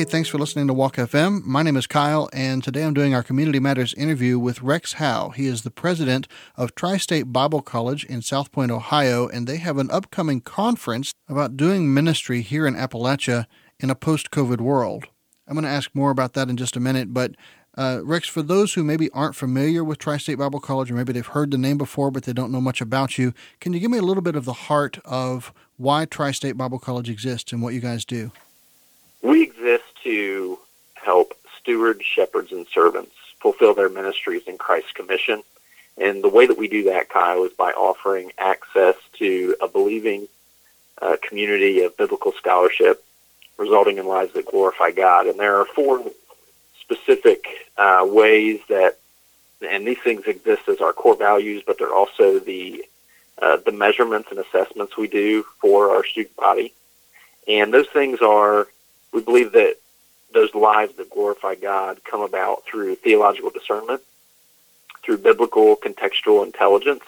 Hey, thanks for listening to Walk FM. My name is Kyle, and today I'm doing our Community Matters interview with Rex Howe. He is the president of Tri State Bible College in South Point, Ohio, and they have an upcoming conference about doing ministry here in Appalachia in a post COVID world. I'm going to ask more about that in just a minute, but uh, Rex, for those who maybe aren't familiar with Tri State Bible College, or maybe they've heard the name before but they don't know much about you, can you give me a little bit of the heart of why Tri State Bible College exists and what you guys do? We exist to help stewards, shepherds, and servants fulfill their ministries in Christ's commission. And the way that we do that, Kyle, is by offering access to a believing uh, community of biblical scholarship, resulting in lives that glorify God. And there are four specific uh, ways that, and these things exist as our core values, but they're also the uh, the measurements and assessments we do for our student body. And those things are, we believe that those lives that glorify God come about through theological discernment, through biblical contextual intelligence,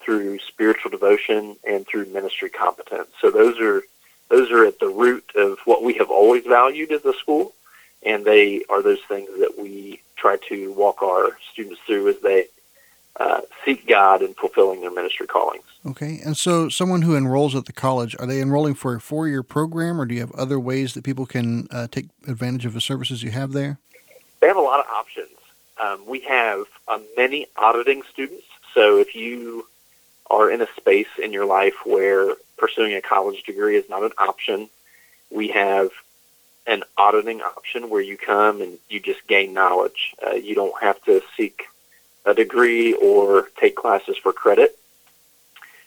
through spiritual devotion, and through ministry competence. So those are those are at the root of what we have always valued as a school and they are those things that we try to walk our students through as they uh, seek God in fulfilling their ministry callings. Okay, and so someone who enrolls at the college, are they enrolling for a four year program, or do you have other ways that people can uh, take advantage of the services you have there? They have a lot of options. Um, we have uh, many auditing students, so if you are in a space in your life where pursuing a college degree is not an option, we have an auditing option where you come and you just gain knowledge. Uh, you don't have to seek a degree or take classes for credit.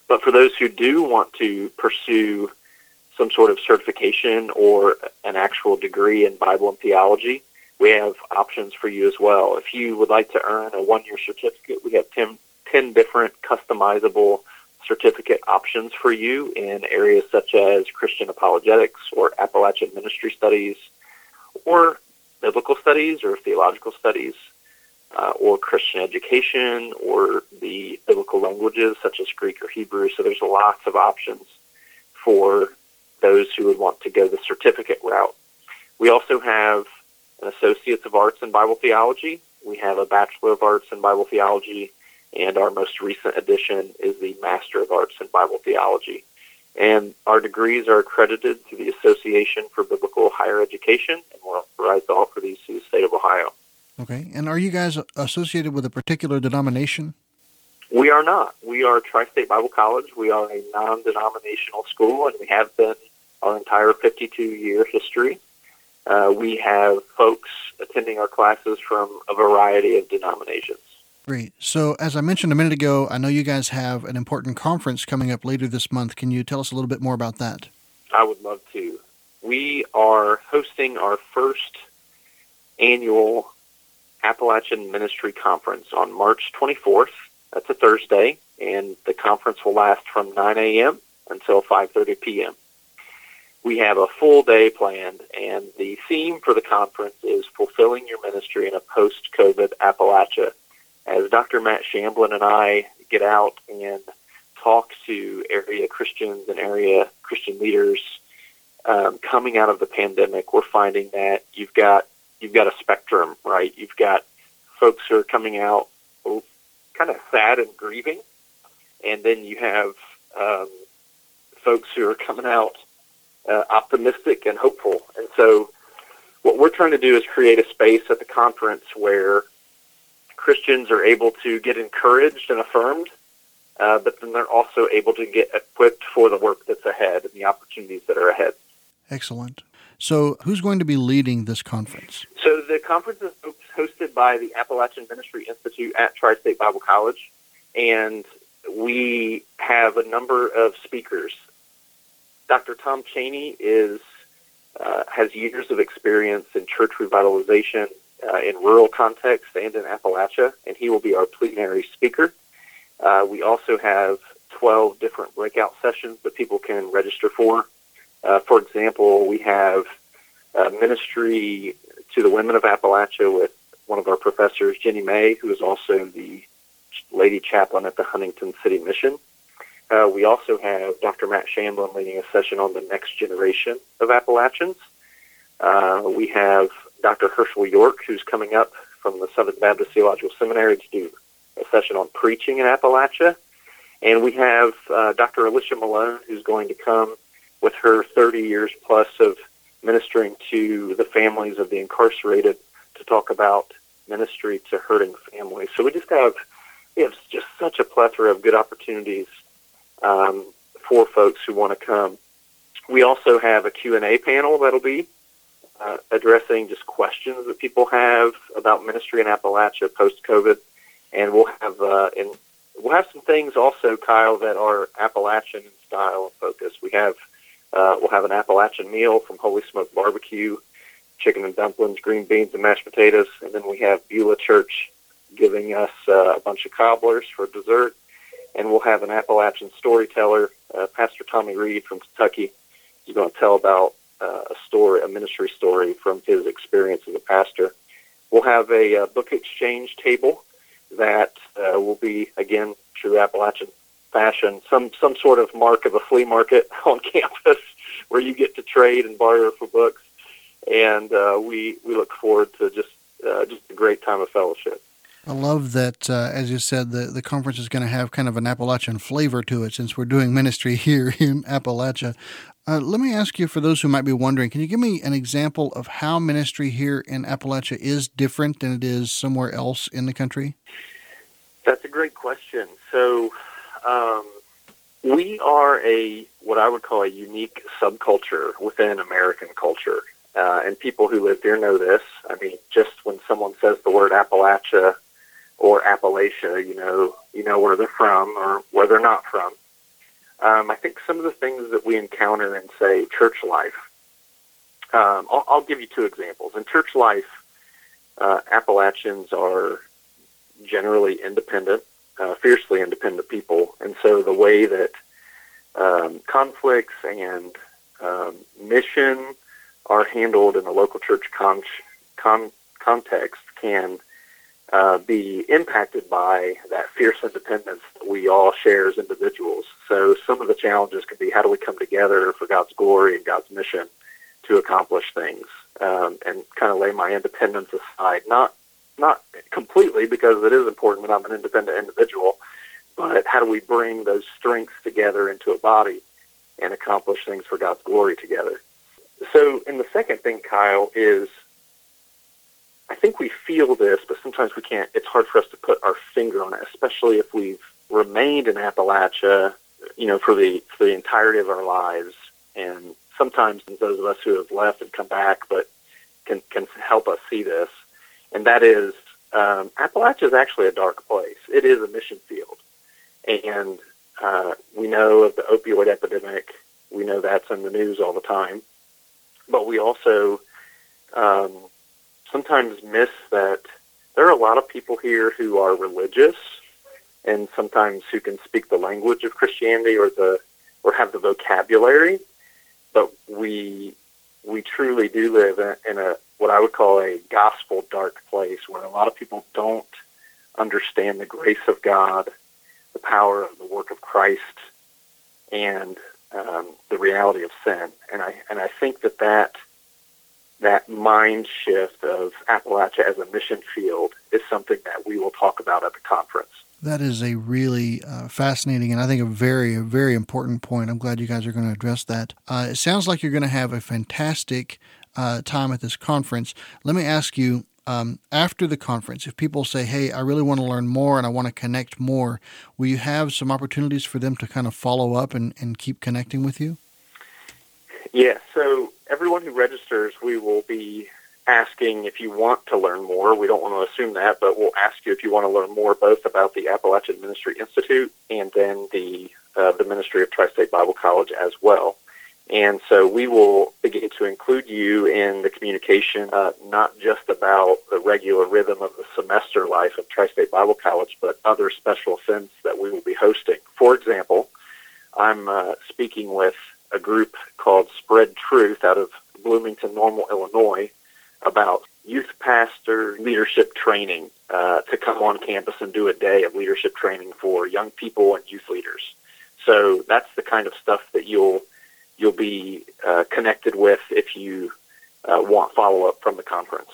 But for those who do want to pursue some sort of certification or an actual degree in Bible and theology, we have options for you as well. If you would like to earn a one year certificate, we have 10, 10 different customizable certificate options for you in areas such as Christian apologetics or Appalachian ministry studies or biblical studies or theological studies uh, or Christian education or the biblical languages such as Greek or Hebrew. So there's lots of options for those who would want to go the certificate route. We also have an Associates of Arts in Bible Theology. We have a Bachelor of Arts in Bible Theology and our most recent addition is the Master of Arts in Bible Theology. And our degrees are accredited to the Association for Biblical Higher Education, and we're authorized to offer these to the state of Ohio. Okay. And are you guys associated with a particular denomination? We are not. We are Tri State Bible College. We are a non denominational school, and we have been our entire 52 year history. Uh, we have folks attending our classes from a variety of denominations. Great. So, as I mentioned a minute ago, I know you guys have an important conference coming up later this month. Can you tell us a little bit more about that? I would love to. We are hosting our first annual Appalachian Ministry Conference on March 24th. That's a Thursday, and the conference will last from 9 a.m. until 5:30 p.m. We have a full day planned, and the theme for the conference is fulfilling your ministry in a post-COVID Appalachia as Dr. Matt Shamblin and I get out and talk to area Christians and area Christian leaders um, coming out of the pandemic, we're finding that you've got you've got a spectrum, right? You've got folks who are coming out kind of sad and grieving, and then you have um, folks who are coming out uh, optimistic and hopeful. And so, what we're trying to do is create a space at the conference where Christians are able to get encouraged and affirmed, uh, but then they're also able to get equipped for the work that's ahead and the opportunities that are ahead. Excellent. So, who's going to be leading this conference? So, the conference is hosted by the Appalachian Ministry Institute at Tri State Bible College, and we have a number of speakers. Dr. Tom Cheney is uh, has years of experience in church revitalization uh, in rural contexts and in Appalachia, and he will be our plenary speaker. Uh, we also have 12 different breakout sessions that people can register for. Uh, for example, we have ministry to the women of Appalachia with one of our professors, Jenny May, who is also the lady chaplain at the Huntington City Mission. Uh, we also have Dr. Matt Shamblin leading a session on the next generation of Appalachians. Uh, we have Dr. Hershael York, who's coming up from the Southern Baptist Theological Seminary to do a session on preaching in Appalachia. And we have uh, Dr. Alicia Malone, who's going to come with her 30 years plus of ministering to the families of the incarcerated to talk about ministry to hurting families. So we just have we have just such a plethora of good opportunities um, for folks who want to come. We also have a Q&A panel that'll be uh, addressing just questions that people have about ministry in Appalachia post-COVID, and we'll have uh, and we'll have some things also, Kyle, that are Appalachian in style and focus. We have uh, we'll have an Appalachian meal from Holy Smoke Barbecue, chicken and dumplings, green beans, and mashed potatoes, and then we have Beulah Church giving us uh, a bunch of cobblers for dessert, and we'll have an Appalachian storyteller, uh, Pastor Tommy Reed from Kentucky. He's going to tell about uh, a story, a ministry story from his experience as a pastor. We'll have a uh, book exchange table that uh, will be again true Appalachian fashion, some some sort of mark of a flea market on campus where you get to trade and barter for books, and uh, we we look forward to just uh, just a great time of fellowship. I love that, uh, as you said, the, the conference is going to have kind of an Appalachian flavor to it since we're doing ministry here in Appalachia. Uh, let me ask you, for those who might be wondering, can you give me an example of how ministry here in Appalachia is different than it is somewhere else in the country? That's a great question. So, um, we are a what I would call a unique subculture within American culture, uh, and people who live here know this. I mean, just when someone says the word Appalachia or Appalachia, you know, you know where they're from or where they're not from. Um, I think some of the things that we encounter in, say, church life. Um, I'll, I'll give you two examples. In church life, uh, Appalachians are generally independent uh, fiercely independent people, and so the way that um, conflicts and um, mission are handled in the local church con- con- context can uh, be impacted by that fierce independence that we all share as individuals. So some of the challenges can be how do we come together for God's glory and God's mission to accomplish things, um, and kind of lay my independence aside, not not completely because it is important that I'm an independent individual, but how do we bring those strengths together into a body and accomplish things for God's glory together? So, and the second thing, Kyle, is I think we feel this, but sometimes we can't. It's hard for us to put our finger on it, especially if we've remained in Appalachia, you know, for the for the entirety of our lives. And sometimes those of us who have left and come back, but can can help us see this and that is um, Appalachia is actually a dark place. It is a mission field, and uh, we know of the opioid epidemic. We know that's in the news all the time, but we also um, sometimes miss that there are a lot of people here who are religious, and sometimes who can speak the language of Christianity or the or have the vocabulary, but we we truly do live in, in a what I would call a gospel dark place where a lot of people don't understand the grace of God, the power of the work of Christ, and um, the reality of sin. And I and I think that that that mind shift of Appalachia as a mission field is something that we will talk about at the conference. That is a really uh, fascinating and I think a very, very important point. I'm glad you guys are going to address that. Uh, it sounds like you're going to have a fantastic uh, time at this conference. Let me ask you um, after the conference, if people say, hey, I really want to learn more and I want to connect more, will you have some opportunities for them to kind of follow up and, and keep connecting with you? Yeah, so everyone who registers, we will be asking if you want to learn more. We don't want to assume that, but we'll ask you if you want to learn more both about the Appalachian Ministry Institute and then the uh, the Ministry of Tri-State Bible College as well. And so we will begin to include you in the communication, uh, not just about the regular rhythm of the semester life of Tri-State Bible College, but other special events that we will be hosting. For example, I'm uh, speaking with a group called Spread Truth out of Bloomington Normal, Illinois, about youth pastor leadership training uh, to come on campus and do a day of leadership training for young people and youth leaders. So that's the kind of stuff that you'll you'll be uh, connected with if you uh, want follow up from the conference.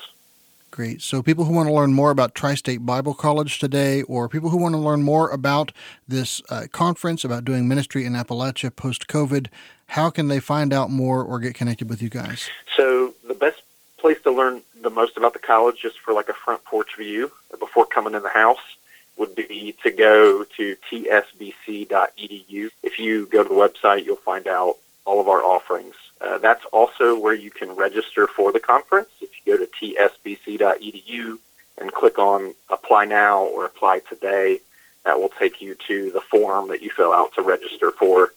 Great. So, people who want to learn more about Tri State Bible College today, or people who want to learn more about this uh, conference, about doing ministry in Appalachia post COVID, how can they find out more or get connected with you guys? So, the best place to learn the most about the college, just for like a front porch view before coming in the house, would be to go to tsbc.edu. If you go to the website, you'll find out all of our offerings. Uh, that's also where you can register for the conference. Go to tsbc.edu and click on Apply Now or Apply Today, that will take you to the form that you fill out to register for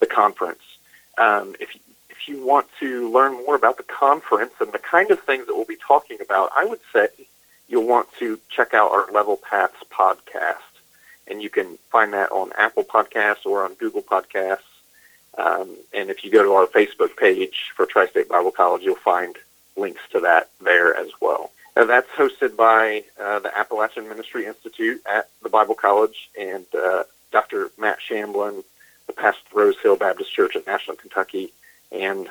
the conference. Um, if, if you want to learn more about the conference and the kind of things that we'll be talking about, I would say you'll want to check out our Level Paths podcast. And you can find that on Apple Podcasts or on Google Podcasts. Um, and if you go to our Facebook page for Tri State Bible College, you'll find links to that there as well. That's hosted by uh, the Appalachian Ministry Institute at the Bible College and uh, Dr. Matt Shamblin, the pastor of Rose Hill Baptist Church in Ashland, Kentucky, and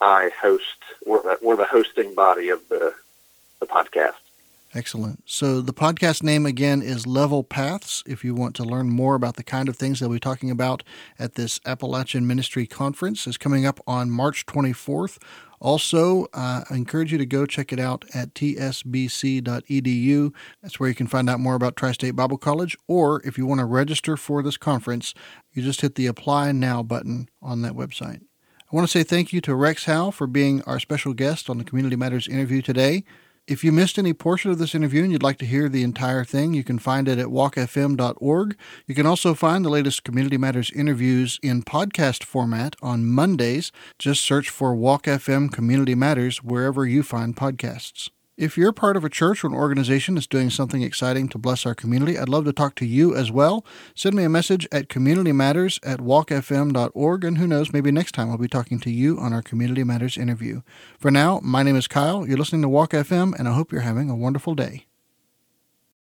I host. We're the, we're the hosting body of the the podcast. Excellent. So the podcast name again is Level Paths. If you want to learn more about the kind of things they'll be talking about at this Appalachian Ministry Conference, is coming up on March 24th. Also, uh, I encourage you to go check it out at tsbc.edu. That's where you can find out more about Tri State Bible College. Or if you want to register for this conference, you just hit the Apply Now button on that website. I want to say thank you to Rex Howe for being our special guest on the Community Matters interview today. If you missed any portion of this interview and you'd like to hear the entire thing, you can find it at walkfm.org. You can also find the latest Community Matters interviews in podcast format on Mondays. Just search for Walk FM Community Matters wherever you find podcasts. If you're part of a church or an organization that's doing something exciting to bless our community, I'd love to talk to you as well. Send me a message at communitymatters at walkfm.org, and who knows, maybe next time I'll be talking to you on our Community Matters interview. For now, my name is Kyle. You're listening to Walk FM, and I hope you're having a wonderful day.